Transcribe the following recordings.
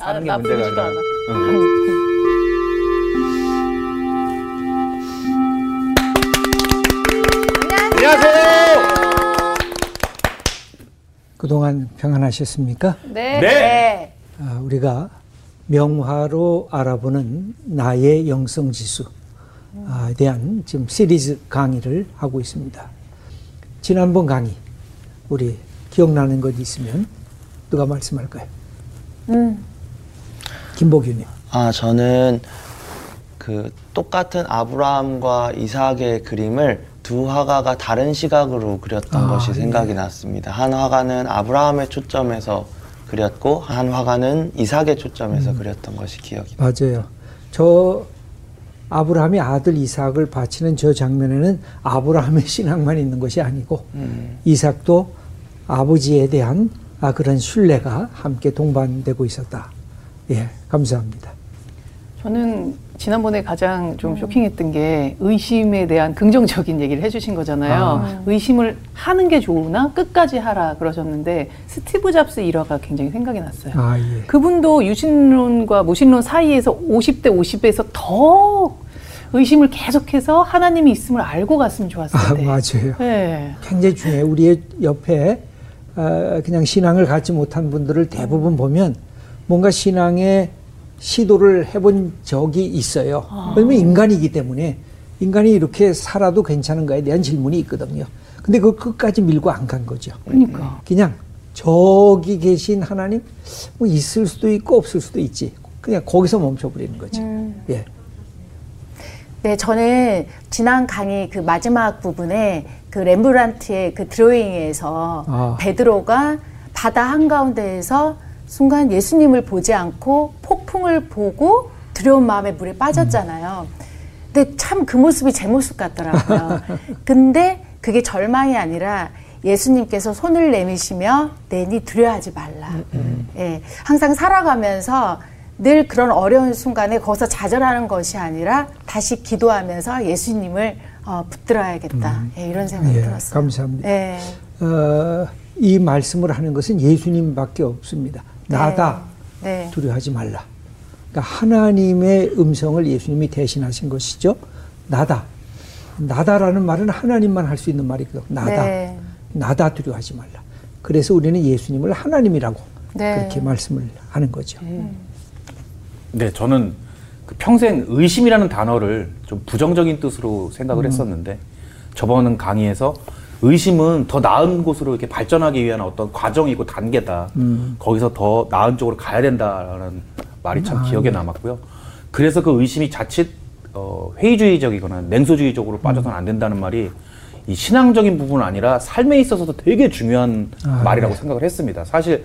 사는 게나 문제가 아니라. 응. 안녕하세요. 그동안 평안하셨습니까? 네. 네. 아, 우리가 명화로 알아보는 나의 영성 지수에 대한 지금 시리즈 강의를 하고 있습니다. 지난번 강의 우리 기억나는 것 있으면 누가 말씀할까요? 김복윤님. 아, 저는 그 똑같은 아브라함과 이삭의 그림을 두 화가가 다른 시각으로 그렸던 아, 것이 예. 생각이 났습니다. 한 화가는 아브라함의 초점에서 그렸고 한 화가는 이삭의 음. 초점에서 그렸던 것이 기억이. 맞아요. 저 아브라함이 아들 이삭을 바치는 저 장면에는 아브라함의 신앙만 있는 것이 아니고 음. 이삭도 아버지에 대한 아, 그런 신뢰가 함께 동반되고 있었다. 예, 감사합니다. 저는 지난번에 가장 좀 쇼킹했던 게 의심에 대한 긍정적인 얘기를 해주신 거잖아요. 아. 의심을 하는 게 좋으나 끝까지 하라 그러셨는데 스티브 잡스 일화가 굉장히 생각이 났어요. 아, 예. 그분도 유신론과 무신론 사이에서 50대 50에서 더 의심을 계속해서 하나님이 있음을 알고 갔으면 좋았을 아, 텐데. 맞아요. 네. 굉장히 중요해요. 우리의 옆에 아, 그냥 신앙을 갖지 못한 분들을 대부분 보면 뭔가 신앙의 시도를 해본 적이 있어요. 왜냐면 인간이기 때문에 인간이 이렇게 살아도 괜찮은가에 대한 질문이 있거든요. 근데 그걸 끝까지 밀고 안 간 거죠. 그러니까. 그냥 저기 계신 하나님 뭐 있을 수도 있고 없을 수도 있지. 그냥 거기서 멈춰버리는 거죠. 예. 네, 저는 지난 강의 그 마지막 부분에 그 렘브란트의 그 드로잉에서 아. 베드로가 바다 한가운데에서 순간 예수님을 보지 않고 폭풍을 보고 두려운 마음에 물에 빠졌잖아요. 근데 참 그 모습이 제 모습 같더라고요. 근데 그게 절망이 아니라 예수님께서 손을 내미시며 내니 두려워하지 말라. 예, 항상 살아가면서 늘 그런 어려운 순간에 거기서 좌절하는 것이 아니라 다시 기도하면서 예수님을 어, 붙들어야겠다. 예, 이런 생각이 예, 들었어요. 감사합니다. 예. 어, 이 말씀을 하는 것은 예수님밖에 없습니다. 나다. 네. 두려워하지 말라. 그러니까 하나님의 음성을 예수님이 대신하신 것이죠. 나다. 나다라는 말은 하나님만 할 수 있는 말이거든요. 나다. 네. 나다 두려워하지 말라. 그래서 우리는 예수님을 하나님이라고 네. 그렇게 말씀을 하는 거죠. 네, 저는 그 평생 의심이라는 단어를 좀 부정적인 뜻으로 생각을 했었는데 저번 강의에서 의심은 더 나은 곳으로 이렇게 발전하기 위한 어떤 과정이고 단계다. 거기서 더 나은 쪽으로 가야 된다라는 말이 참 기억에 남았고요. 그래서 그 의심이 자칫 어, 회의주의적이거나 냉소주의적으로 빠져서는 안 된다는 말이 이 신앙적인 부분은 아니라 삶에 있어서도 되게 중요한 아, 말이라고 생각을 했습니다. 사실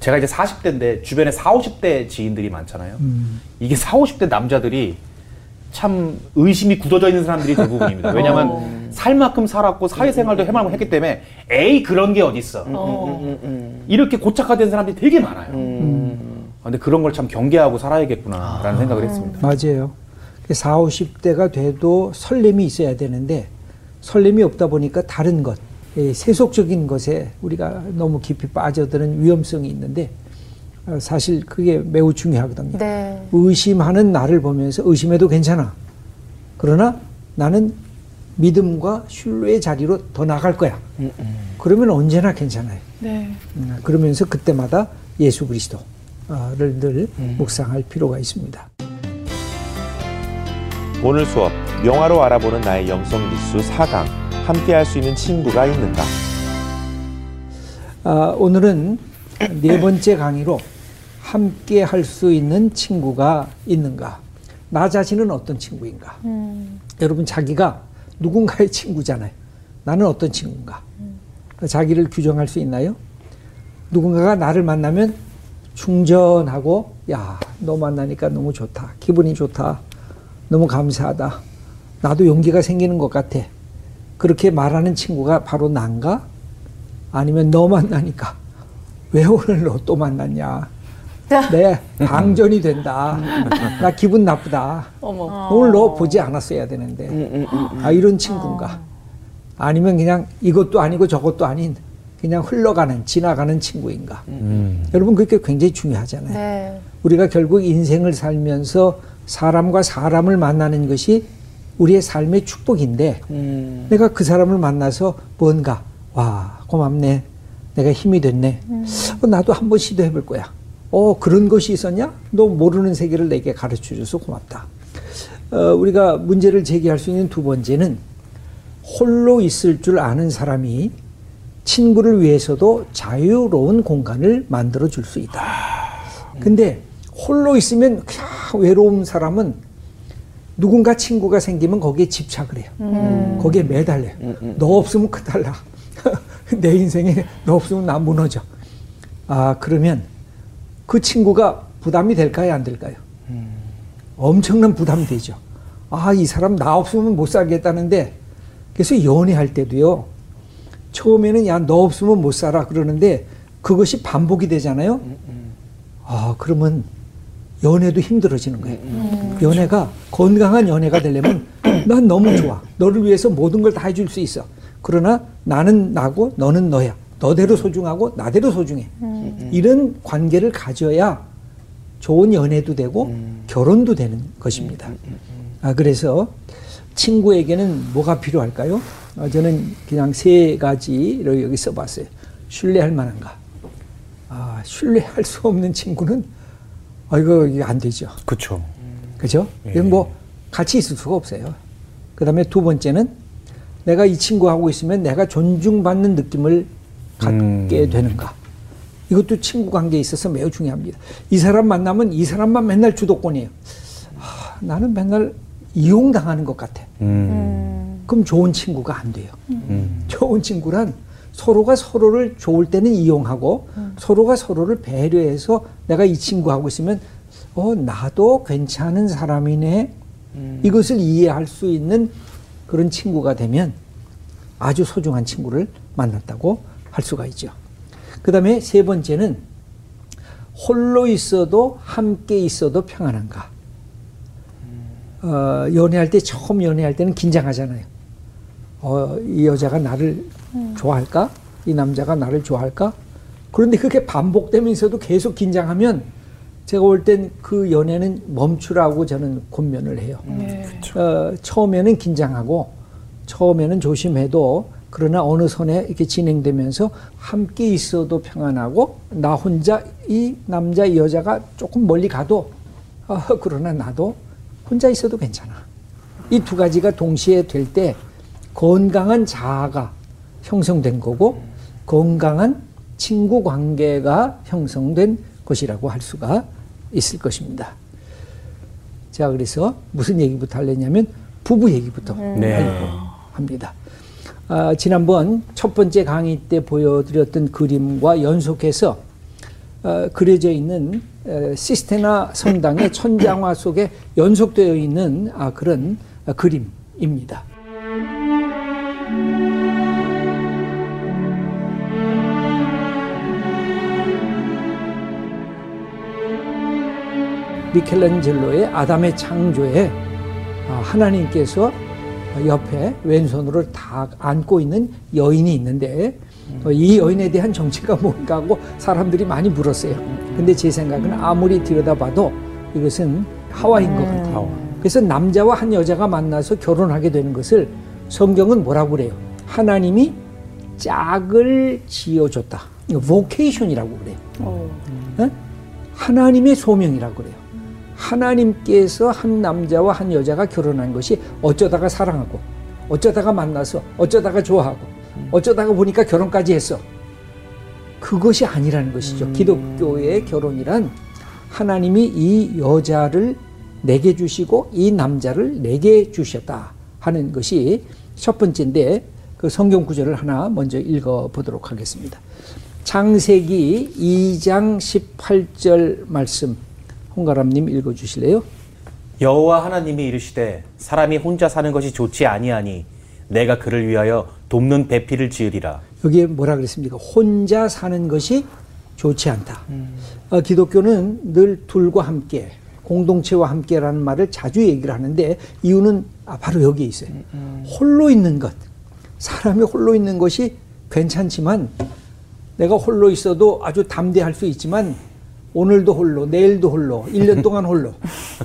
제가 이제 40대인데 주변에 40, 50대 지인들이 많잖아요. 이게 40, 50대 남자들이 참 의심이 굳어져 있는 사람들이 대부분입니다. 왜냐하면 살 만큼 살았고 사회생활도 해만큼 했기 때문에 에이 그런 게 어딨어. 이렇게 고착화된 사람들이 되게 많아요. 아, 근데 그런 걸 참 경계하고 살아야겠구나라는 생각을 했습니다. 맞아요. 40, 50대가 돼도 설렘이 있어야 되는데 설렘이 없다 보니까 다른 것, 이 세속적인 것에 우리가 너무 깊이 빠져드는 위험성이 있는데 어, 사실 그게 매우 중요하거든요. 네. 의심하는 나를 보면서 의심해도 괜찮아. 그러나 나는 믿음과 신뢰의 자리로 더 나갈 거야. 그러면 언제나 괜찮아요. 네. 음, 그러면서 그때마다 예수 그리스도를 늘 묵상할 필요가 있습니다. 오늘 수업 명화로 알아보는 나의 영성 지수 4강 함께 할 수 있는 친구가 있는가 아, 오늘은 네 번째 강의로 함께 할 수 있는 친구가 있는가? 나 자신은 어떤 친구인가? 여러분 자기가 누군가의 친구잖아요. 나는 어떤 친구인가? 자기를 규정할 수 있나요? 누군가가 나를 만나면 충전하고 야, 너 만나니까 너무 좋다. 기분이 좋다. 너무 감사하다. 나도 용기가 생기는 것 같아. 그렇게 말하는 친구가 바로 난가? 아니면 너 만나니까 왜 오늘 너 또 만났냐? 내 방전이 된다. 나 기분 나쁘다. 어머. 오늘 너 보지 않았어야 되는데. 아, 이런 친구인가? 아니면 그냥 이것도 아니고 저것도 아닌 그냥 흘러가는 지나가는 친구인가? 음. 여러분 그게 굉장히 중요하잖아요. 네. 우리가 결국 인생을 살면서 사람과 사람을 만나는 것이 우리의 삶의 축복인데 음. 내가 그 사람을 만나서 뭔가 와 고맙네 내가 힘이 됐네. 어, 나도 한번 시도해 볼 거야. 어 그런 것이 있었냐? 너 모르는 세계를 내게 가르쳐 줘서 고맙다. 어, 우리가 문제를 제기할 수 있는 두 번째는 홀로 있을 줄 아는 사람이 친구를 위해서도 자유로운 공간을 만들어 줄 수 있다. 근데 홀로 있으면 그냥 외로운 사람은 누군가 친구가 생기면 거기에 집착을 해요. 거기에 매달려요. 너 없으면 그달라. 내 인생에 너 없으면 나 무너져. 아, 그러면 그 친구가 부담이 될까요? 안 될까요? 엄청난 부담이 되죠. 아, 이 사람 나 없으면 못 살겠다는데 그래서 연애할 때도요. 처음에는 야, 너 없으면 못 살아. 그러는데 그것이 반복이 되잖아요. 아, 그러면 연애도 힘들어지는 거예요. 연애가 건강한 연애가 되려면 난 너무 좋아. 너를 위해서 모든 걸 다 해줄 수 있어. 그러나 나는 나고 너는 너야. 너대로 소중하고 나대로 소중해. 이런 관계를 가져야 좋은 연애도 되고 결혼도 되는 것입니다. 아, 그래서 친구에게는 뭐가 필요할까요? 어, 저는 그냥 세 가지를 여기 써봤어요. 신뢰할 만한가? 아, 신뢰할 수 없는 친구는 아, 이거 이게 안 되죠. 그렇죠. 그죠? 이건 뭐 같이 있을 수가 없어요. 그 다음에 두 번째는 내가 이 친구하고 있으면 내가 존중받는 느낌을 갖게 음. 되는가. 이것도 친구 관계에 있어서 매우 중요합니다. 이 사람 만나면 이 사람만 맨날 주도권이에요. 아, 나는 맨날 이용당하는 것 같아. 음. 그럼 좋은 친구가 안 돼요. 음. 좋은 친구란 서로가 서로를 좋을 때는 이용하고 서로가 서로를 배려해서 내가 이 친구하고 있으면 어 나도 괜찮은 사람이네 이것을 이해할 수 있는 그런 친구가 되면 아주 소중한 친구를 만났다고 할 수가 있죠. 그 다음에 세 번째는 홀로 있어도 함께 있어도 평안한가. 어, 연애할 때 처음 연애할 때는 긴장하잖아요. 어, 이 여자가 나를 좋아할까? 이 남자가 나를 좋아할까? 그런데 그게 반복되면서도 계속 긴장하면 제가 볼땐그 연애는 멈추라고 저는 권면을 해요. 어, 처음에는 긴장하고 처음에는 조심해도 그러나 어느 선에 이렇게 진행되면서 함께 있어도 평안하고 나 혼자 이 남자 이 여자가 조금 멀리 가도 아, 그러나 나도 혼자 있어도 괜찮아. 이 두 가지가 동시에 될 때 건강한 자아가 형성된 거고 건강한 친구 관계가 형성된 것이라고 할 수가 있을 것입니다. 자, 그래서 무슨 얘기부터 하려냐면 부부 얘기부터 네. 하려고 합니다. 아, 지난번 첫 번째 강의 때 보여드렸던 그림과 연속해서 어, 그려져 있는 에, 시스테나 성당의 천장화 속에 연속되어 있는 아, 그런 아, 그림입니다. 미켈란젤로의 아담의 창조에 아, 하나님께서 옆에 왼손으로 다 안고 있는 여인이 있는데 어, 이 여인에 대한 정체가 뭔가 하고 사람들이 많이 물었어요. 근데 제 생각은 아무리 들여다봐도 이것은 하와인 것 같아요. 하와. 그래서 남자와 한 여자가 만나서 결혼하게 되는 것을 성경은 뭐라고 그래요? 하나님이 짝을 지어줬다. 이거 vocation이라고 그래요. 어? 하나님의 소명이라고 그래요. 하나님께서 한 남자와 한 여자가 결혼한 것이 어쩌다가 사랑하고 어쩌다가 만나서 어쩌다가 좋아하고 어쩌다가 보니까 결혼까지 했어. 그것이 아니라는 것이죠. 기독교의 결혼이란 하나님이 이 여자를 내게 주시고 이 남자를 내게 주셨다 하는 것이 첫 번째인데 그 성경 구절을 하나 먼저 읽어 보도록 하겠습니다. 창세기 2장 18절 말씀 홍가람님 읽어 주실래요? 여호와 하나님이 이르시되 사람이 혼자 사는 것이 좋지 아니하니 내가 그를 위하여 돕는 배필을 지으리라. 여기에 뭐라 그랬습니까? 혼자 사는 것이 좋지 않다. 어, 기독교는 늘 둘과 함께, 공동체와 함께라는 말을 자주 얘기를 하는데 이유는 아, 바로 여기에 있어요. 홀로 있는 것. 사람이 홀로 있는 것이 괜찮지만 내가 홀로 있어도 아주 담대할 수 있지만 오늘도 홀로, 내일도 홀로, 1년 동안 홀로.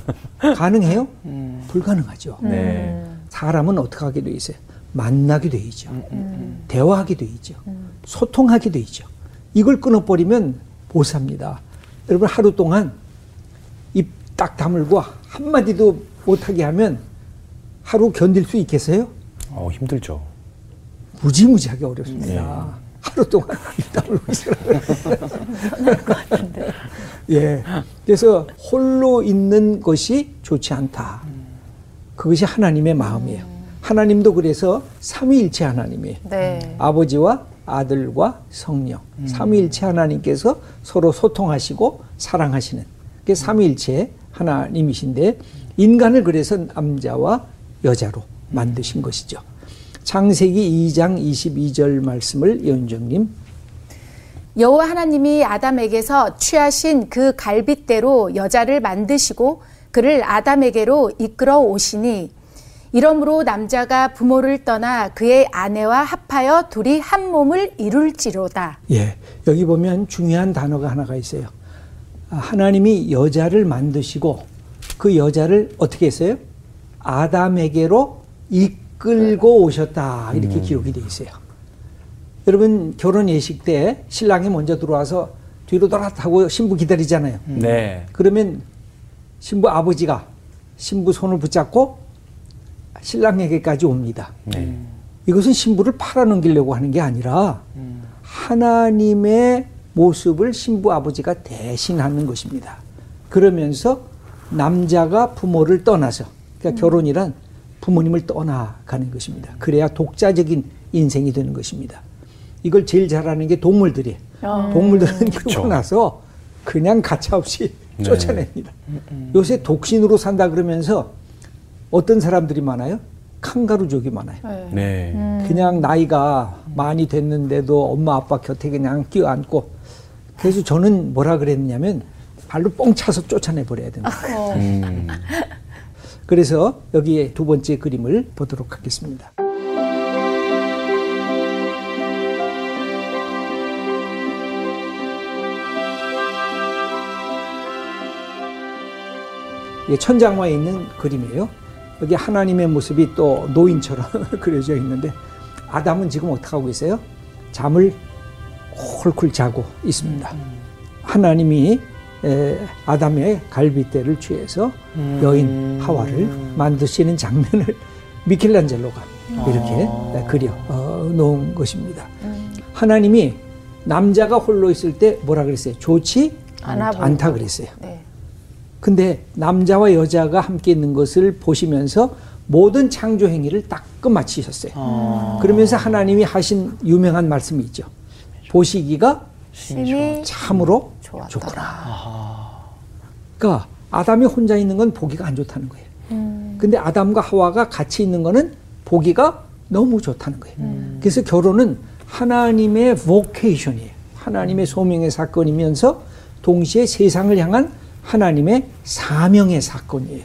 가능해요? 불가능하죠. 네. 사람은 어떻게 하게 돼 있어요? 만나게 돼 있죠. 대화하게 돼 있죠. 소통하게 돼 있죠. 이걸 끊어버리면 못 삽니다. 여러분 하루 동안 입 딱 다물고 한마디도 못하게 하면 하루 견딜 수 있겠어요? 어, 힘들죠. 무지무지하게 어렵습니다. 하루 동안 입 다물고 있어요. 예. 그래서 홀로 있는 것이 좋지 않다. 그것이 하나님의 마음이에요. 하나님도 그래서 삼위일체 하나님이에요. 네. 아버지와 아들과 성령 삼위일체 하나님께서 서로 소통하시고 사랑하시는 그 삼위일체 하나님이신데 인간을 그래서 남자와 여자로 만드신 것이죠. 창세기 2장 22절 말씀을 예은정님 여호와 하나님이 아담에게서 취하신 그 갈빗대로 여자를 만드시고 그를 아담에게로 이끌어 오시니 이러므로 남자가 부모를 떠나 그의 아내와 합하여 둘이 한 몸을 이룰지로다. 예, 여기 보면 중요한 단어가 하나가 있어요. 아, 하나님이 여자를 만드시고 그 여자를 어떻게 했어요? 아담에게로 이끌 고 오셨다. 이렇게 기록이 돼 있어요. 여러분 결혼 예식 때 신랑이 먼저 들어와서 뒤로 돌아 타고 신부 기다리잖아요. 네. 그러면 신부 아버지가 신부 손을 붙잡고 신랑에게까지 옵니다. 네. 이것은 신부를 팔아넘기려고 하는 게 아니라 하나님의 모습을 신부 아버지가 대신하는 것입니다. 그러면서 남자가 부모를 떠나서 그러니까 결혼이란 부모님을 떠나가는 것입니다. 그래야 독자적인 인생이 되는 것입니다. 이걸 제일 잘하는 게 동물들이에요. 동물들은 키우고 나서 그냥 가차없이 네. 쫓아냅니다. 요새 독신으로 산다 그러면서 어떤 사람들이 많아요? 칸가루족이 많아요. 네. 그냥 나이가 많이 됐는데도 엄마 아빠 곁에 그냥 끼어앉고 그래서 저는 뭐라 그랬냐면 발로 뻥 차서 쫓아내 버려야 된다. 음. 그래서 여기에 두 번째 그림을 보도록 하겠습니다. 이게 천장화에 있는 그림이에요. 여기 하나님의 모습이 또 노인처럼 그려져 있는데 아담은 지금 어떻게 하고 있어요? 잠을 콜콜 자고 있습니다. 하나님이 에, 아담의 갈빗대를 취해서 여인 하와를 만드시는 장면을 미켈란젤로가 이렇게 그려 어, 놓은 것입니다. 하나님이 남자가 홀로 있을 때 뭐라 그랬어요? 좋지 보인다. 않다 그랬어요. 네. 근데 남자와 여자가 함께 있는 것을 보시면서 모든 창조 행위를 딱 끝마치셨어요. 그러면서 하나님이 하신 유명한 말씀이 있죠. 보시기가 심히 참으로 좋았더라. 좋구나. 그러니까 아담이 혼자 있는 건 보기가 안 좋다는 거예요. 음. 근데 아담과 하와가 같이 있는 거는 보기가 너무 좋다는 거예요. 음. 그래서 결혼은 하나님의 vocation이에요. 하나님의 소명의 사건이면서 동시에 세상을 향한 하나님의 사명의 사건이에요.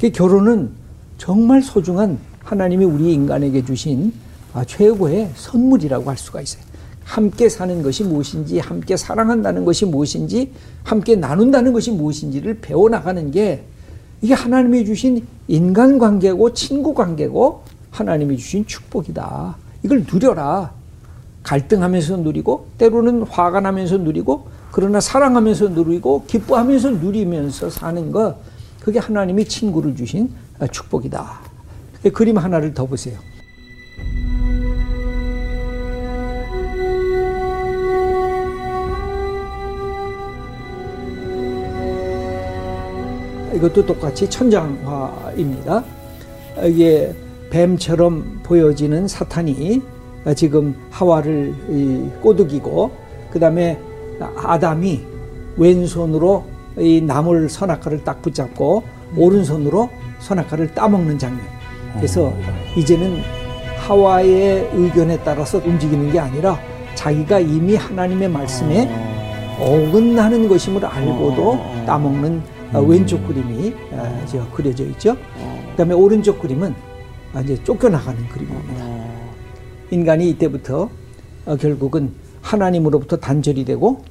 그 결혼은 정말 소중한 하나님이 우리 인간에게 주신 아, 최고의 선물이라고 할 수가 있어요. 함께 사는 것이 무엇인지, 함께 사랑한다는 것이 무엇인지, 함께 나눈다는 것이 무엇인지를 배워나가는 게 이게 하나님이 주신 인간 관계고 친구 관계고 하나님이 주신 축복이다. 이걸 누려라. 갈등하면서 누리고 때로는 화가 나면서 누리고 그러나 사랑하면서 누리고 기뻐하면서 누리면서 사는 것 그게 하나님이 친구를 주신 축복이다. 그림 하나를 더 보세요. 이것도 똑같이 천장화입니다. 이게 뱀처럼 보여지는 사탄이 지금 하와를 이 꼬드기고 그 다음에 아담이 왼손으로 이 나물 선악과를 딱 붙잡고 오른손으로 선악과를 따먹는 장면. 그래서 이제는 하와의 의견에 따라서 움직이는 게 아니라 자기가 이미 하나님의 말씀에 어긋나는 것임을 알고도 따먹는 어, 왼쪽 그림이 어, 저 그려져 있죠. 그다음에 오른쪽 그림은 아, 이제 쫓겨나가는 그림입니다. 인간이 이때부터 어, 결국은 하나님으로부터 단절이 되고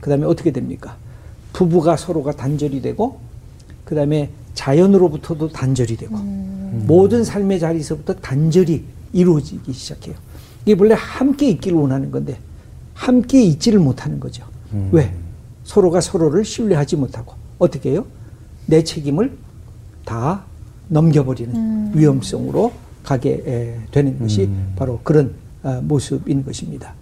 그다음에 어떻게 됩니까? 부부가 서로가 단절이 되고 그다음에 자연으로부터도 단절이 되고 모든 삶의 자리에서부터 단절이 이루어지기 시작해요. 이게 원래 함께 있기를 원하는 건데 함께 있지를 못하는 거죠. 왜? 서로가 서로를 신뢰하지 못하고 어떻게 해요? 내 책임을 다 넘겨버리는 위험성으로 가게 에, 되는 것이 바로 그런 아, 모습인 것입니다.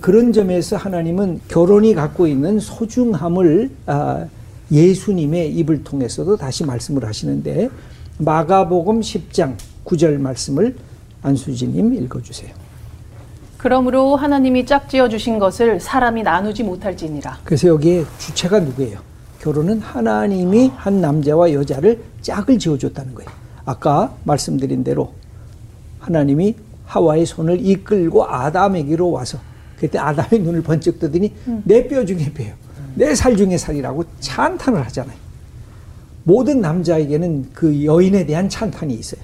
그런 점에서 하나님은 결혼이 갖고 있는 소중함을 아, 예수님의 입을 통해서도 다시 말씀을 하시는데 마가복음 10장 9절 말씀을 안수진님 읽어주세요. 그러므로 하나님이 짝지어 주신 것을 사람이 나누지 못할지니라. 그래서 여기에 주체가 누구예요? 결혼은 하나님이 한 남자와 여자를 짝을 지어줬다는 거예요. 아까 말씀드린 대로 하나님이 하와의 손을 이끌고 아담에게로 와서 그때 아담의 눈을 번쩍 뜨더니 내뼈 중에 뼈요. 내 살 중에 살이라고 찬탄을 하잖아요. 모든 남자에게는 그 여인에 대한 찬탄이 있어요.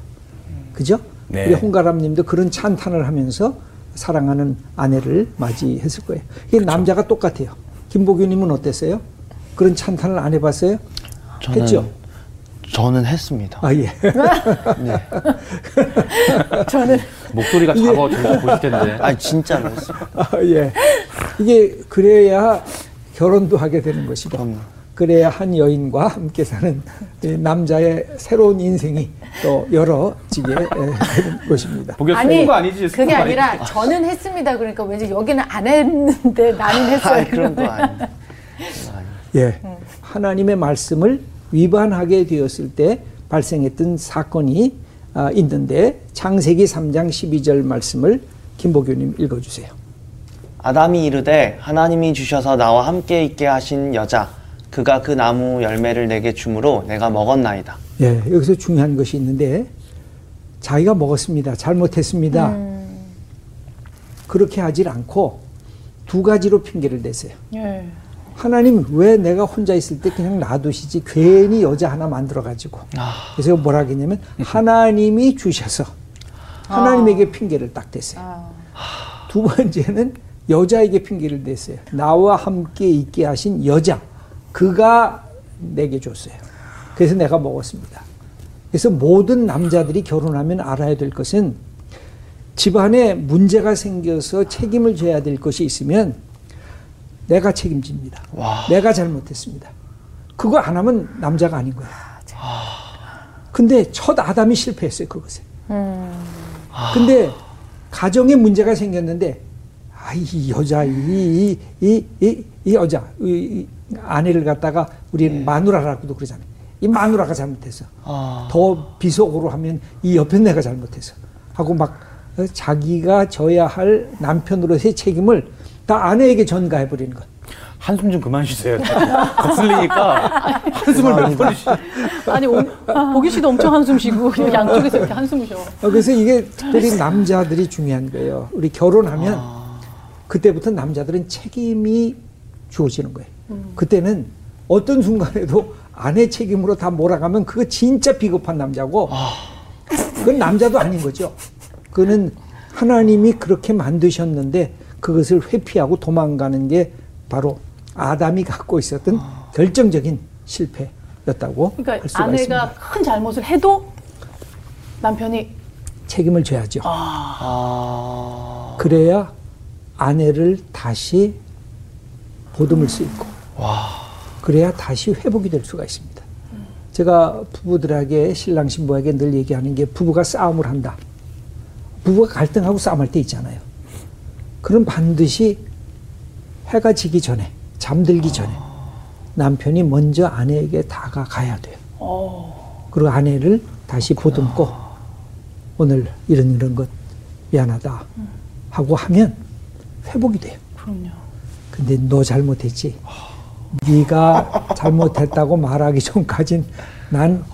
그죠? 네. 우리 홍가람 님도 그런 찬탄을 하면서 사랑하는 아내를 맞이했을 거예요. 이게 남자가 똑같아요. 김보규 님은 어땠어요? 그런 찬탄을 안 해봤어요? 저는 했죠? 저는 했습니다. 아, 예. 네. 저는 목소리가 작아 지금 보실 텐데. 아니 진짜로. 아, 예. 이게 그래야 결혼도 하게 되는 것이고, 그럼요. 그래야 한 여인과 함께 사는 이 남자의 새로운 인생이 또 열어지게 에, 되는 것입니다. 쓰는 거 아니지? 그게 거 아니라 아니지? 저는 했습니다. 그러니까 왠지 여기는 안 했는데 나는 했어요. 아니 그런 거 아니에요. 예. 하나님의 말씀을 위반하게 되었을 때 발생했던 사건이 아, 있는데 창세기 3장 12절 말씀을 김보교님 읽어주세요. 아담이 이르되 하나님이 주셔서 나와 함께 있게 하신 여자 그가 그 나무 열매를 내게 주므로 내가 먹었나이다. 예, 여기서 중요한 것이 있는데 자기가 먹었습니다. 잘못했습니다. 그렇게 하질 않고 두 가지로 핑계를 대세요. 예. 하나님 왜 내가 혼자 있을 때 그냥 놔두시지 괜히 여자 하나 만들어 가지고 그래서 뭐라 하겠냐면 하나님이 주셔서 하나님에게 핑계를 딱 대세요. 두 번째는 여자에게 핑계를 댔어요. 나와 함께 있게 하신 여자 그가 내게 줬어요. 그래서 내가 먹었습니다. 그래서 모든 남자들이 결혼하면 알아야 될 것은 집안에 문제가 생겨서 책임을 져야 될 것이 있으면 내가 책임집니다. 내가 잘못했습니다. 그거 안 하면 남자가 아닌 거예요. 근데 첫 아담이 실패했어요, 그것에. 근데 가정에 문제가 생겼는데 아, 이 여자, 이, 이, 이, 이, 이 여자, 이, 이 아내를 갖다가 우리는 마누라라고도 그러잖아요. 이 마누라가 잘못했어. 아. 더 비속어로 하면 이 옆에 내가 잘못했어. 하고 막 어, 자기가 져야 할 남편으로서의 책임을 다 아내에게 전가해 버리는 것. 한숨 좀 그만 쉬세요. 거슬리니까 한숨을 몇 번 쉬. 아니 오, 보기 씨도 엄청 한숨 쉬고 양쪽에서 이렇게 한숨 쉬어. 어, 그래서 이게 특별히 남자들이 중요한 거예요. 우리 결혼하면 그때부터 남자들은 책임이 주어지는 거예요. 그때는 어떤 순간에도 아내 책임으로 다 몰아가면 그거 진짜 비겁한 남자고 그건 남자도 아닌 거죠. 그거는 하나님이 그렇게 만드셨는데 그것을 회피하고 도망가는 게 바로 아담이 갖고 있었던 결정적인 실패였다고 그러니까 할 수가 아내가 있습니다. 큰 잘못을 해도 남편이 책임을 져야죠. 아. 그래야 아내를 다시 보듬을 수 있고 그래야 다시 회복이 될 수가 있습니다. 제가 부부들에게 신랑 신부에게 늘 얘기하는 게 부부가 싸움을 한다. 부부가 갈등하고 싸움할 때 있잖아요. 그럼 반드시 해가 지기 전에 잠들기 전에 남편이 먼저 아내에게 다가가야 돼요. 그리고 아내를 다시 보듬고 오늘 이런 이런 것 미안하다 하고 하면 회복이 돼요. 그럼요. 근데 너 잘못했지. 네가 잘못했다고 말하기 전까진 난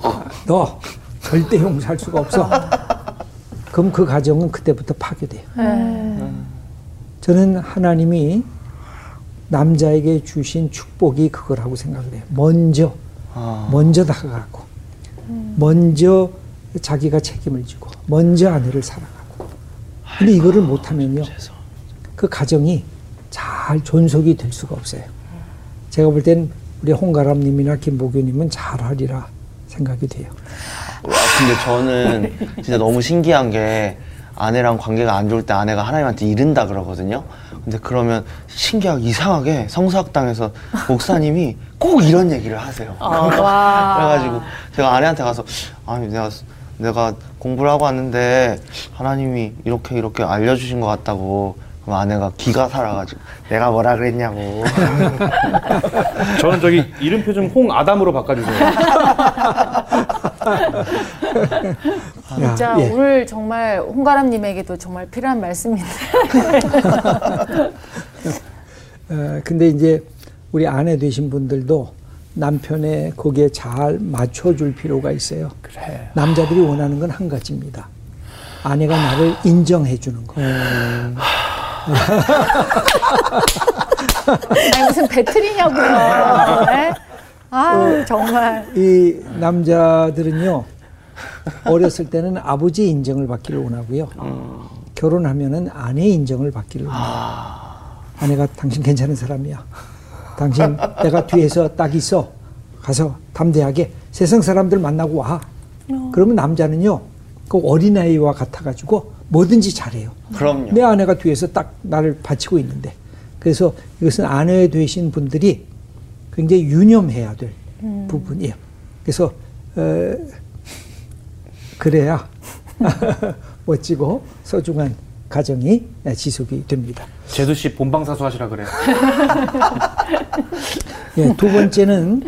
너 절대 용서할 수가 없어. 그럼 그 가정은 그때부터 파괴돼요. 저는 하나님이 남자에게 주신 축복이 그거라고 생각을 해요. 먼저, 아. 먼저 다가가고, 먼저 자기가 책임을 지고, 먼저 아내를 사랑하고. 근데 이거를 못하면요, 그 가정이 잘 존속이 될 수가 없어요. 제가 볼 땐 우리 홍가람님이나 김보규님은 잘하리라 생각이 돼요. 와, 근데 저는 진짜 너무 신기한 게 아내랑 관계가 안 좋을 때 아내가 하나님한테 이른다 그러거든요. 근데 그러면 신기하게 이상하게 성서학당에서 목사님이 꼭 이런 얘기를 하세요. 그래가지고 제가 아내한테 가서 아니 내가 내가 공부를 하고 왔는데 하나님이 이렇게 이렇게 알려주신 것 같다고 그럼 아내가 기가 살아가지고 내가 뭐라 그랬냐고 저는 저기 이름표 좀 홍아담으로 바꿔주세요. 진짜 야, 예. 오늘 정말 홍가람님에게도 정말 필요한 말씀인데. 어, 근데 이제 우리 아내 되신 분들도 남편의 거기에 잘 맞춰줄 필요가 있어요. 그래. 남자들이 원하는 건 한 가지입니다. 아내가 나를 인정해 주는 거. 아니 무슨 배틀이냐고요. 네? 아 정말. 이 남자들은요 어렸을 때는 아버지 인정을 받기를 원하고요. 결혼하면은 아내 인정을 받기를 원해요. 아내가 당신 괜찮은 사람이야. 당신 내가 뒤에서 딱 있어. 가서 담대하게 세상 사람들 만나고 와. 그러면 남자는요 그 어린아이와 같아가지고 뭐든지 잘해요. 그럼요. 내 아내가 뒤에서 딱 나를 바치고 있는데 그래서 이것은 아내 되신 분들이 굉장히 유념해야 될 부분이에요. 그래서 어, 그래야 멋지고 소중한 가정이 지속이 됩니다. 제수 씨 본방사수 하시라 그래요. 예, 두 번째는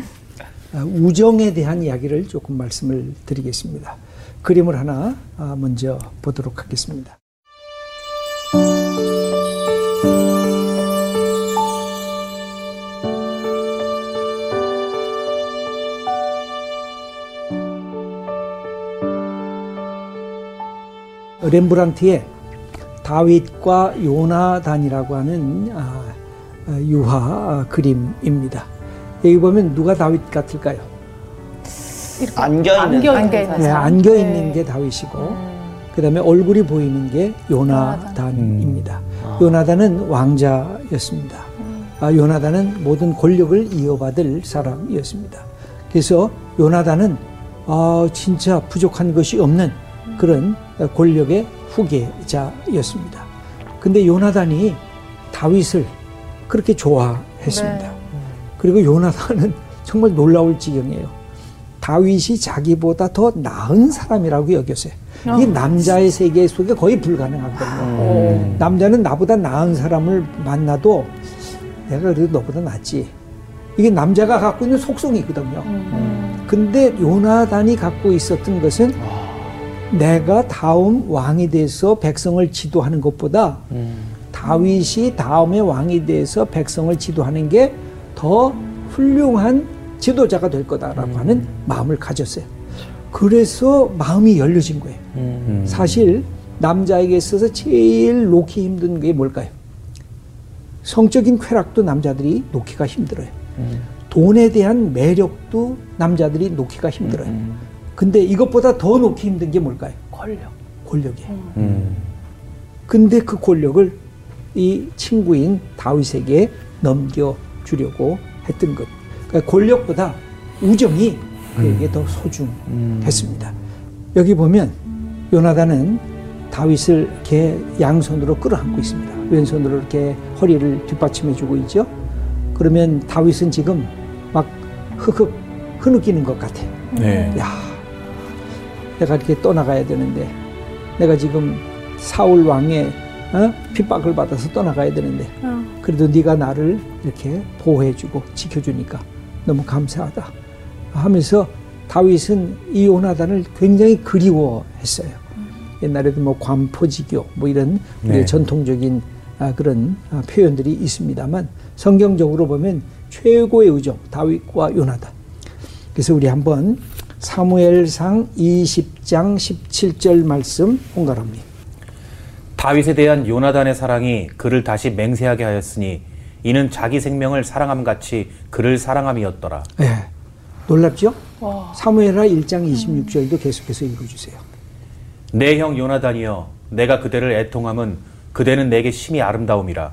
어, 우정에 대한 이야기를 조금 말씀을 드리겠습니다. 그림을 하나 아, 먼저 보도록 하겠습니다. 렘브란트의 다윗과 요나단이라고 하는 아, 아, 유화 아, 그림입니다. 여기 보면 누가 다윗 같을까요? 안겨 있는 안겨 안겨 있는 네. 안겨 있는 게 다윗이고, 그 다음에 얼굴이 보이는 게 요나단입니다. 요나단은 왕자였습니다. 아, 요나단은 모든 권력을 이어받을 사람이었습니다. 그래서 요나단은 아, 진짜 부족한 것이 없는 그런 권력의 후계자였습니다. 근데 요나단이 다윗을 그렇게 좋아했습니다. 그리고 요나단은 정말 놀라울 지경이에요. 다윗이 자기보다 더 나은 사람이라고 여겼어요. 이게 남자의 세계 속에 거의 불가능하거든요. 남자는 나보다 나은 사람을 만나도 내가 그래도 너보다 낫지. 이게 남자가 갖고 있는 속성이거든요. 근데 요나단이 갖고 있었던 것은 내가 다음 왕이 돼서 백성을 지도하는 것보다 다윗이 다음에 왕이 돼서 백성을 지도하는 게 더 훌륭한 지도자가 될 거다라고 하는 마음을 가졌어요. 그래서 마음이 열려진 거예요. 사실 남자에게 있어서 제일 놓기 힘든 게 뭘까요? 성적인 쾌락도 남자들이 놓기가 힘들어요. 돈에 대한 매력도 남자들이 놓기가 힘들어요. 근데 이것보다 더 놓기 힘든 게 뭘까요? 권력. 권력이에요. 음. 근데 그 권력을 이 친구인 다윗에게 넘겨주려고 했던 것. 그러니까 권력보다 우정이 그에게 더 소중했습니다. 여기 보면 요나단은 다윗을 이렇게 양손으로 끌어안고 있습니다. 왼손으로 이렇게 허리를 뒷받침해주고 있죠. 그러면 다윗은 지금 막 흑흑 흐느끼는 것 같아요. 네. 야, 내가 이렇게 떠나가야 되는데, 내가 지금 사울 왕의 어? 핍박을 받아서 떠나가야 되는데, 그래도 네가 나를 이렇게 보호해주고 지켜주니까 너무 감사하다 하면서 다윗은 이 요나단을 굉장히 그리워했어요. 옛날에도 뭐 관포지교 뭐 이런 우리의 네. 전통적인 아, 그런 아, 표현들이 있습니다만 성경적으로 보면 최고의 의정 다윗과 요나단. 그래서 우리 한번 사무엘상 20장 17절 말씀 홍가람님. 다윗에 대한 요나단의 사랑이 그를 다시 맹세하게 하였으니 이는 자기 생명을 사랑함 같이 그를 사랑함이었더라. 예. 놀랍죠? 사무엘하 1장 26절도 계속해서 읽어 주세요. 내 형 요나단이여 내가 그대를 애통함은 그대는 내게 심히 아름다움이라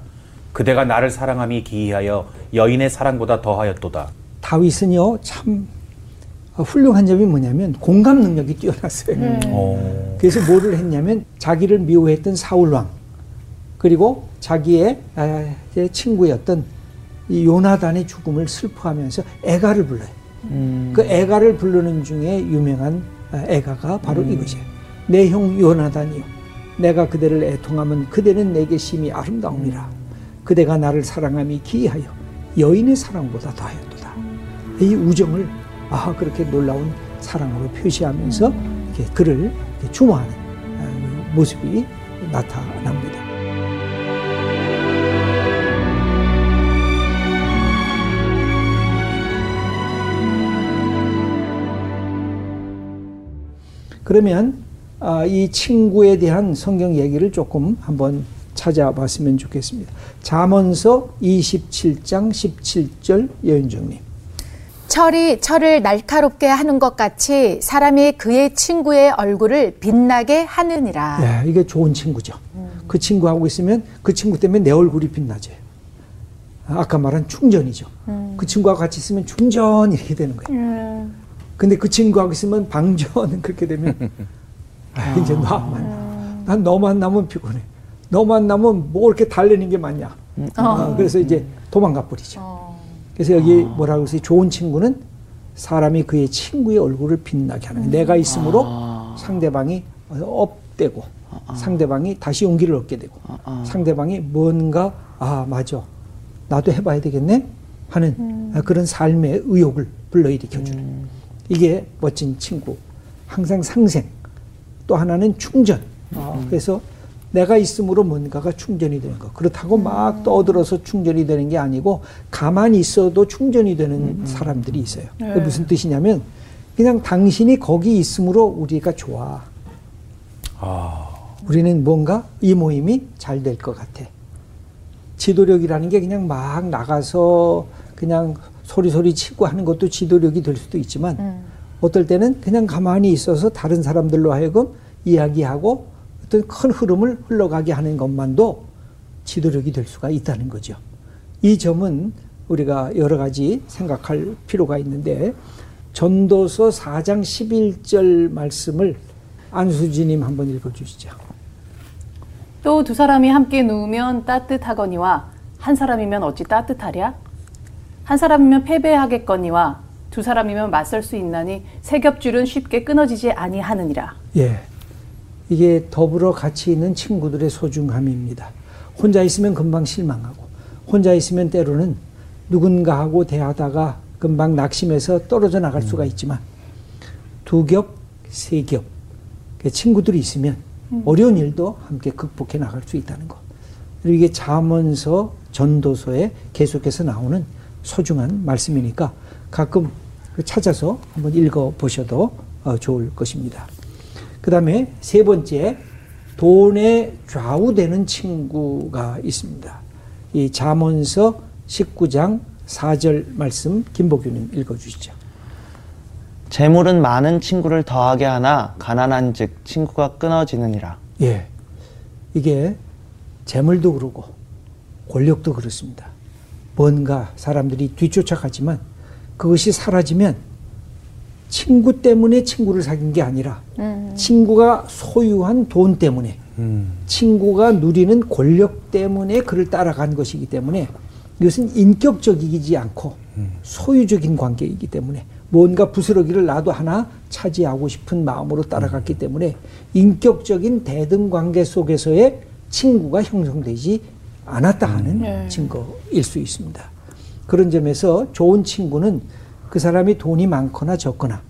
그대가 나를 사랑함이 기이하여 여인의 사랑보다 더하였도다. 다윗은요 참 훌륭한 점이 뭐냐면 공감 능력이 뛰어났어요. 어. 그래서 뭐를 했냐면 자기를 미워했던 사울 왕 그리고 자기의 아, 제 친구였던 이 요나단의 죽음을 슬퍼하면서 애가를 불러요. 그 애가를 부르는 중에 유명한 아, 애가가 바로 이것이에요. 내 형 요나단이요. 내가 그대를 애통하면 그대는 내게 심히 아름다움이라. 그대가 나를 사랑함이 기이하여 여인의 사랑보다 더하였도다. 이 우정을 아 그렇게 놀라운 사랑으로 표시하면서 이렇게 그를 이렇게 추모하는 아, 모습이 나타납니다. 그러면 아, 이 친구에 대한 성경 얘기를 조금 한번 찾아봤으면 좋겠습니다. 잠언서 27장 17절 여윤정님. 철이 철을 날카롭게 하는 것 같이 사람이 그의 친구의 얼굴을 빛나게 하느니라. 예, 이게 좋은 친구죠. 그 친구하고 있으면 그 친구 때문에 내 얼굴이 빛나죠. 아까 말한 충전이죠. 그 친구하고 같이 있으면 충전이 이렇게 되는 거예요. 근데 그 친구하고 있으면 방전은 그렇게 되면 아, 이제 너만 난 너 만 나면 피곤해. 너 만 나면 뭐 이렇게 달래는 게 맞냐. 아, 그래서 이제 도망가 버리죠. 그래서 여기 뭐라고 했어요? 좋은 친구는 사람이 그의 친구의 얼굴을 빛나게 하는 거예요. 내가 있으므로 상대방이 업되고 상대방이 다시 용기를 얻게 되고 상대방이 뭔가 아 맞아. 나도 해봐야 되겠네? 하는 아, 그런 삶의 의욕을 불러일으켜 주는 이게 멋진 친구. 항상 상생. 또 하나는 충전. 아, 그래서 내가 있으므로 뭔가가 충전이 되는 거. 그렇다고 막 떠들어서 충전이 되는 게 아니고 가만히 있어도 충전이 되는 사람들이 있어요. 그게 무슨 뜻이냐면 그냥 당신이 거기 있으므로 우리가 좋아. 아. 우리는 뭔가 이 모임이 잘 될 것 같아. 지도력이라는 게 그냥 막 나가서 그냥 소리소리 치고 하는 것도 지도력이 될 수도 있지만 어떨 때는 그냥 가만히 있어서 다른 사람들로 하여금 이야기하고 어떤 큰 흐름을 흘러가게 하는 것만도 지도력이 될 수가 있다는 거죠. 이 점은 우리가 여러 가지 생각할 필요가 있는데 전도서 4장 11절 말씀을 안수지님 한번 읽어주시죠. 또 두 사람이 함께 누우면 따뜻하거니와 한 사람이면 어찌 따뜻하랴? 한 사람이면 패배하겠거니와 두 사람이면 맞설 수 있나니 세 겹줄은 쉽게 끊어지지 아니하느니라. 예. 이게 더불어 같이 있는 친구들의 소중함입니다. 혼자 있으면 금방 실망하고, 혼자 있으면 때로는 누군가하고 대하다가 금방 낙심해서 떨어져 나갈 수가 있지만, 두 겹, 세 겹, 그 친구들이 있으면 어려운 일도 함께 극복해 나갈 수 있다는 것. 그리고 이게 잠언서 전도서에 계속해서 나오는 소중한 말씀이니까 가끔 그 찾아서 한번 읽어 보셔도 어, 좋을 것입니다. 그 다음에 세 번째, 돈에 좌우되는 친구가 있습니다. 이 잠언서 19장 4절 말씀 김복규님 읽어주시죠. 재물은 많은 친구를 더하게 하나 가난한 즉 친구가 끊어지느니라. 예. 이게 재물도 그러고 권력도 그렇습니다. 뭔가 사람들이 뒤쫓아가지만 그것이 사라지면 친구 때문에 친구를 사귄 게 아니라 친구가 소유한 돈 때문에 친구가 누리는 권력 때문에 그를 따라간 것이기 때문에 이것은 인격적이지 않고 소유적인 관계이기 때문에 뭔가 부스러기를 나도 하나 차지하고 싶은 마음으로 따라갔기 때문에 인격적인 대등 관계 속에서의 친구가 형성되지 않았다 하는 증거일 수 있습니다. 그런 점에서 좋은 친구는 그 사람이 돈이 많거나 적거나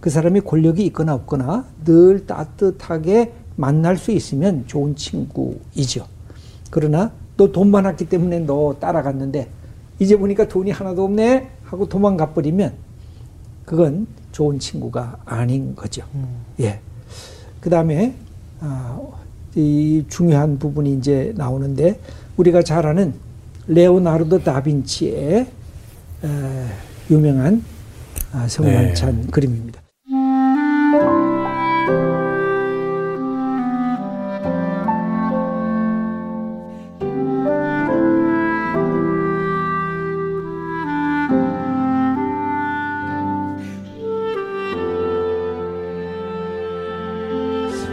그 사람이 권력이 있거나 없거나 늘 따뜻하게 만날 수 있으면 좋은 친구이죠. 그러나 너 돈 많았기 때문에 너 따라갔는데 이제 보니까 돈이 하나도 없네 하고 도망가 버리면 그건 좋은 친구가 아닌 거죠. 예. 그 다음에 아, 이 중요한 부분이 이제 나오는데 우리가 잘 아는 레오나르도 다빈치의 에, 유명한 아, 성만찬 네. 그림입니다.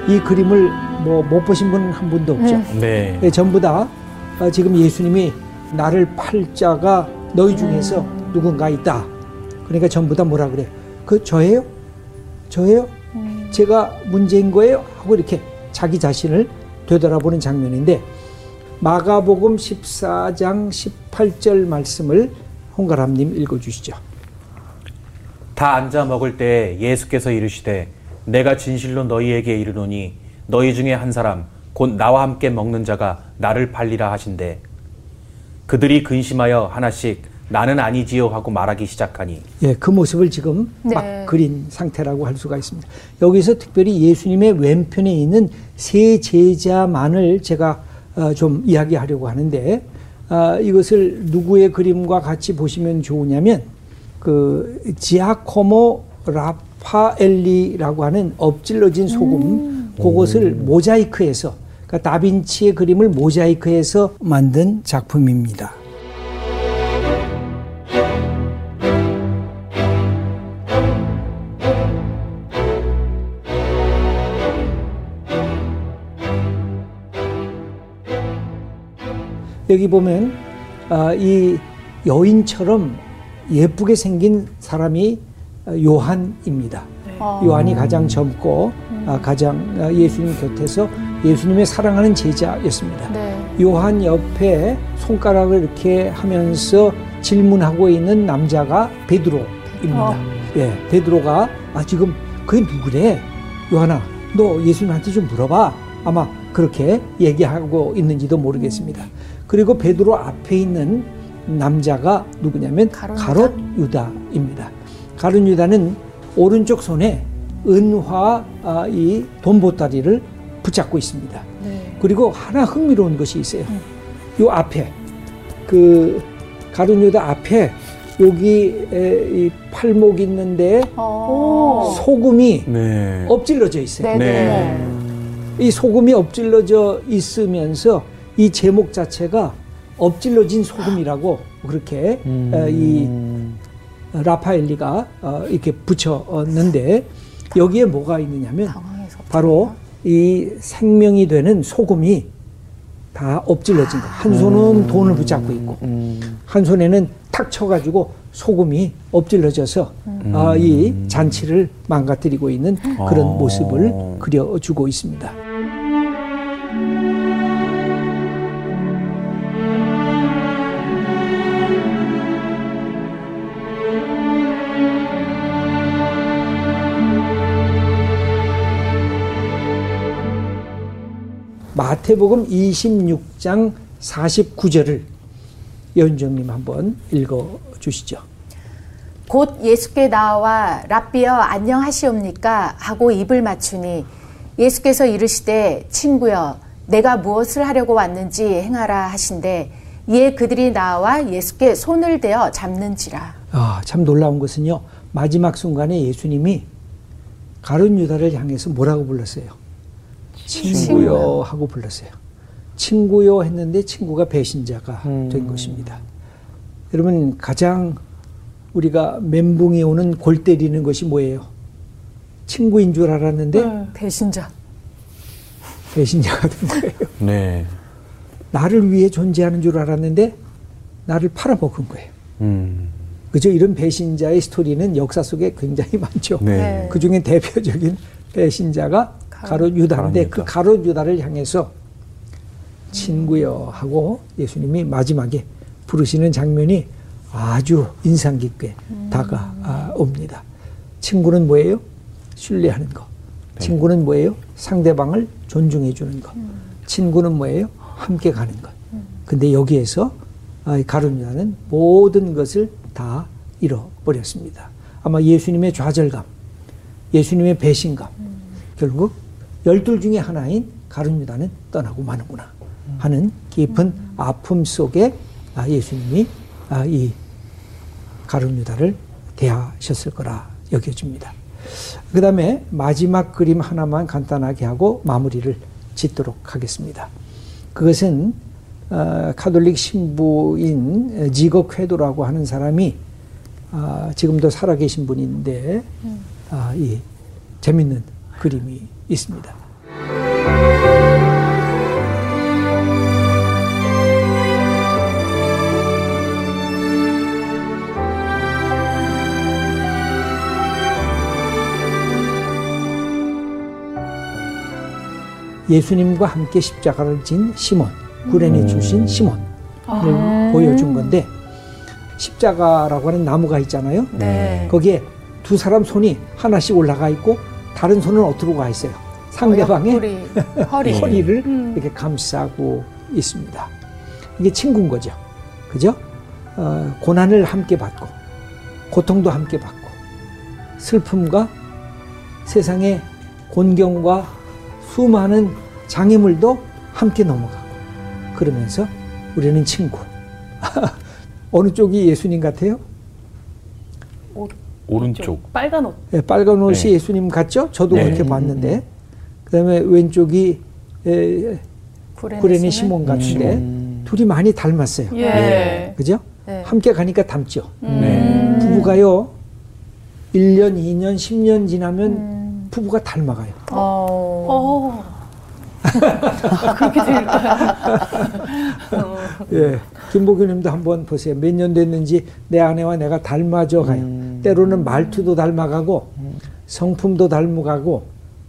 이 그림을 뭐 못 보신 분한 분도 없죠. 네. 네. 예, 전부 다 아, 지금 예수님이 나를 팔자가 너희 중에서 누군가 있다. 그러니까 전부 다 뭐라 그래? 그 저예요? 저예요? 제가 문제인 거예요? 하고 이렇게 자기 자신을 되돌아보는 장면인데 마가복음 14장 18절 말씀을 홍가람님 읽어주시죠. 다 앉아 먹을 때 예수께서 이르시되 내가 진실로 너희에게 이르노니 너희 중에 한 사람 곧 나와 함께 먹는 자가 나를 팔리라 하신대 그들이 근심하여 하나씩 나는 아니지요 하고 말하기 시작하니 예, 그 모습을 지금 네. 막 그린 상태라고 할 수가 있습니다. 여기서 특별히 예수님의 왼편에 있는 세 제자만을 제가 어, 좀 이야기하려고 하는데 아, 이것을 누구의 그림과 같이 보시면 좋으냐면 그 지아코모 라파엘리라고 하는 엎질러진 소금 그것을 모자이크해서 그러니까 다빈치의 그림을 모자이크해서 만든 작품입니다. 여기 보면 아, 이 여인처럼 예쁘게 생긴 사람이 아, 요한입니다. 요한이 가장 젊고 아, 가장 아, 예수님 곁에서 예수님의 사랑하는 제자였습니다. 네. 요한 옆에 손가락을 이렇게 하면서 질문하고 있는 남자가 베드로입니다. 어. 예, 베드로가 아 지금 그게 누구래? 요한아, 너 예수님한테 좀 물어봐. 아마 그렇게 얘기하고 있는지도 모르겠습니다. 그리고 베드로 앞에 있는 남자가 누구냐면 가롯 가롯 유다입니다. 가롯 유다는 오른쪽 손에 은화 아, 이 돈보따리를 붙잡고 있습니다. 네. 그리고 하나 흥미로운 것이 있어요. 요 앞에 그 가룟 유다 앞에 여기 에, 이 팔목 있는데 어. 소금이 네. 엎질러져 있어요. 네네. 이 소금이 엎질러져 있으면서 이 제목 자체가 엎질러진 소금이라고 그렇게 에, 이 라파엘리가 어, 이렇게 붙였는데 여기에 뭐가 있느냐면. 바로 이 생명이 되는 소금이 다 엎질러진 거. 한 손은 돈을 붙잡고 있고, 한 손에는 탁 쳐가지고 소금이 엎질러져서 아, 이 잔치를 망가뜨리고 있는 그런 어. 모습을 그려주고 있습니다. 마태복음 26장 49절을 연정님 한번 읽어 주시죠. 곧 예수께 나와 랍비여 안녕하시옵니까 하고 입을 맞추니 예수께서 이르시되 친구여 내가 무엇을 하려고 왔는지 행하라 하신대 이에 그들이 나와 예수께 손을 대어 잡는지라 아, 참 놀라운 것은요. 마지막 순간에 예수님이 가룟 유다를 향해서 뭐라고 불렀어요? 친구요 하고 불렀어요. 친구요 했는데 친구가 배신자가 된 것입니다. 여러분 가장 우리가 멘붕이 오는 골 때리는 것이 뭐예요? 친구인 줄 알았는데 배신자 배신자가 된 거예요. 네. 나를 위해 존재하는 줄 알았는데 나를 팔아먹은 거예요. 음. 그죠? 이런 배신자의 스토리는 역사 속에 굉장히 많죠. 네. 그 중에 대표적인 배신자가 가롯 유다인데 가롯 그. 가롯 유다를 향해서 친구여 하고 예수님이 마지막에 부르시는 장면이 아주 인상 깊게 다가옵니다. 친구는 뭐예요? 신뢰하는 거. 친구는 뭐예요? 상대방을 존중해 주는 것. 친구는 뭐예요? 함께 가는 것. 근데 여기에서 아, 이 가룟 유다는 모든 것을 다 잃어버렸습니다. 아마 예수님의 좌절감, 예수님의 배신감, 결국 열둘 중에 하나인 가룟 유다는 떠나고 마는구나 하는 깊은 아픔 속에 아, 예수님이 아, 이 가룟 유다를 대하셨을 거라 여겨집니다. 그 다음에 마지막 그림 하나만 간단하게 하고 마무리를 짓도록 하겠습니다. 그것은 어, 카톨릭 신부인 지거 쾌도라고 하는 사람이 아, 지금도 살아계신 분인데 아, 이 재밌는 그림이 있습니다. 예수님과 함께 십자가를 진 시몬, 구레네 출신 시몬을 아. 보여준 건데 십자가라고 하는 나무가 있잖아요. 네. 거기에 두 사람 손이 하나씩 올라가 있고 다른 손은 어디로 가 있어요? 상대방의 옆구리, 허리. 허리를 음. 이렇게 감싸고 있습니다. 이게 친구인 거죠. 그죠? 어, 고난을 함께 받고, 고통도 함께 받고, 슬픔과 세상의 곤경과 수많은 장애물도 함께 넘어가고, 그러면서 우리는 친구. 어느 쪽이 예수님 같아요? 오른쪽. 빨간 옷. 예, 빨간 옷이 네. 예수님 같죠? 저도 네. 그렇게 봤는데, 그 다음에 왼쪽이 에, 구레네 구레네 시몬? 같은데, 음. 둘이 많이 닮았어요. 예. 네. 그죠? 네. 함께 가니까 닮죠. 네. 부부가요, 1년, 2년, 10년 지나면 음. 부부가 닮아가요. 어. 어. 그렇게 될까요? 어. 예. 김보규 님도 한번 보세요. 몇 년 됐는지 내 아내와 내가 닮아져 가요. 음. 때로는 말투도 닮아가고, 성품도 닮아가고,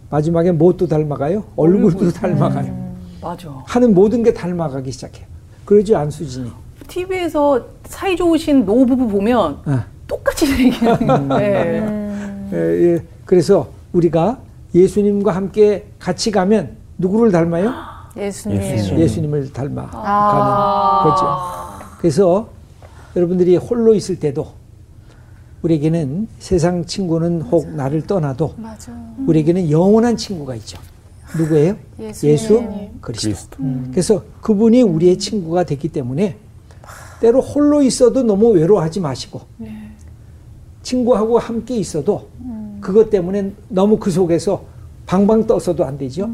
마지막에 무엇도 닮아가요? 얼굴도 닮아가요. 맞아. 하는 모든 게 닮아가기 시작해요. 그러죠, 안수진이. TV에서 사이 좋으신 노부부 보면 아. 똑같이 생기는. 네. 음. 예, 예. 그래서 우리가 예수님과 함께 같이 가면 누구를 닮아요? 예수님. 예수님. 예수님을 닮아 아. 가는 거죠. 그래서 여러분들이 홀로 있을 때도 우리에게는 세상 친구는 혹 나를 떠나도 맞아. 우리에게는 영원한 친구가 있죠. 누구예요? 예수 그리스도. 그리스도. 그래서 그분이 우리의 친구가 됐기 때문에 때로 홀로 있어도 너무 외로워하지 마시고 친구하고 함께 있어도 그것 때문에 너무 그 속에서 방방 떠서도 안 되죠.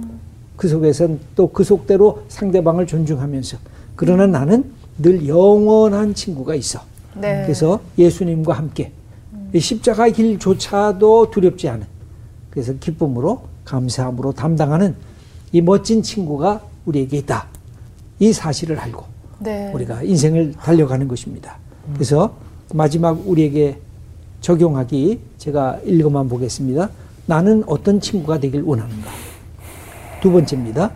그 속에서는 또 그 속대로 상대방을 존중하면서 그러나 나는 늘 영원한 친구가 있어. 네. 그래서 예수님과 함께 이 십자가 길조차도 두렵지 않은 그래서 기쁨으로 감사함으로 담당하는 이 멋진 친구가 우리에게 있다. 이 사실을 알고 네. 우리가 인생을 달려가는 것입니다. 그래서 마지막 우리에게 적용하기 제가 읽어만 보겠습니다. 나는 어떤 친구가 되길 원하는가? 두 번째입니다.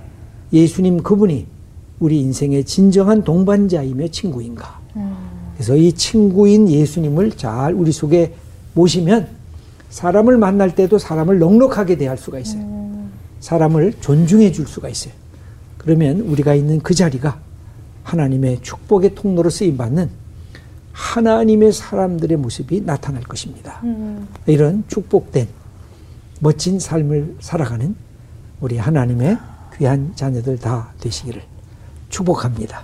예수님 그분이 우리 인생의 진정한 동반자이며 친구인가? 그래서 이 친구인 예수님을 잘 우리 속에 모시면 사람을 만날 때도 사람을 넉넉하게 대할 수가 있어요. 사람을 존중해 줄 수가 있어요. 그러면 우리가 있는 그 자리가 하나님의 축복의 통로로 쓰임 받는 하나님의 사람들의 모습이 나타날 것입니다. 이런 축복된 멋진 삶을 살아가는 우리 하나님의 귀한 자녀들 다 되시기를 축복합니다.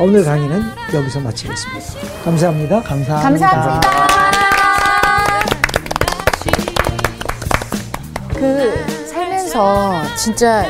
오늘 강의는 여기서 마치겠습니다. 감사합니다. 감사합니다. 감사합니다. 그 살면서 진짜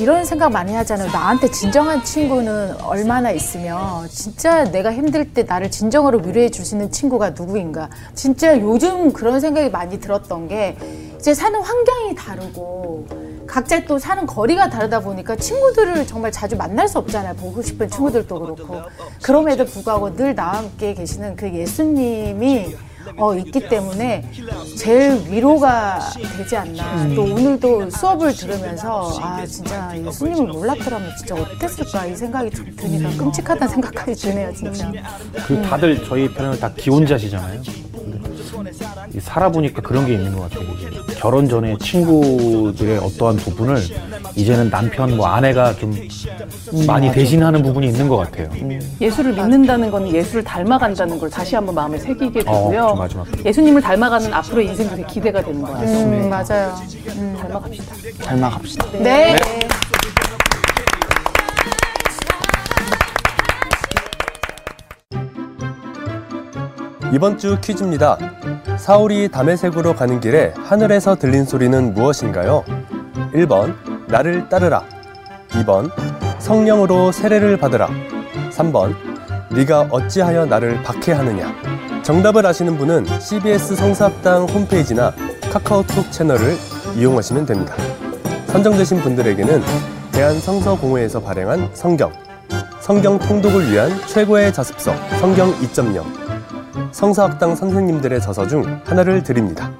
이런 생각 많이 하잖아요. 나한테 진정한 친구는 얼마나 있으며 진짜 내가 힘들 때 나를 진정으로 위로해 있는 친구가 누구인가. 진짜 요즘 그런 생각이 많이 들었던 게 이제 사는 환경이 다르고 각자 또 사는 거리가 다르다 보니까 친구들을 정말 자주 만날 수 없잖아요. 보고 싶은 친구들도 그렇고. 그럼에도 불구하고 늘 나와 함께 계시는 그 예수님이 어, 있기 때문에 제일 위로가 되지 않나. 또 오늘도 수업을 들으면서 아 진짜 예수님을 몰랐더라면 진짜 어땠을까 이 생각이 좀 드니까 끔찍하다는 생각까지 드네요 진짜. 그리고 다들 저희 편은 다 기혼자시잖아요. 살아보니까 그런 게 있는 것 같아요. 결혼 전에 친구들의 어떠한 부분을 이제는 남편, 뭐 아내가 좀 많이 대신하는 부분이 있는 것 같아요. 예수를 믿는다는 건 예수를 닮아간다는 걸 다시 한번 마음에 새기게 되고요. 어, 맞아. 예수님을 닮아가는 앞으로의 인생도 되게 기대가 되는 것 같아요. 음 맞아요. 닮아갑시다. 닮아갑시다. 네. 이번 주 퀴즈입니다. 사울이 다메섹으로 가는 길에 하늘에서 들린 소리는 무엇인가요? 1번 나를 따르라. 2번 성령으로 세례를 받으라. 3번 네가 어찌하여 나를 박해하느냐. 정답을 아시는 분은 CBS 성사학당 홈페이지나 카카오톡 채널을 이용하시면 됩니다. 선정되신 분들에게는 대한성서공회에서 발행한 성경, 성경 통독을 위한 최고의 자습서 성경 2.0, 성서학당 선생님들의 저서 중 하나를 드립니다.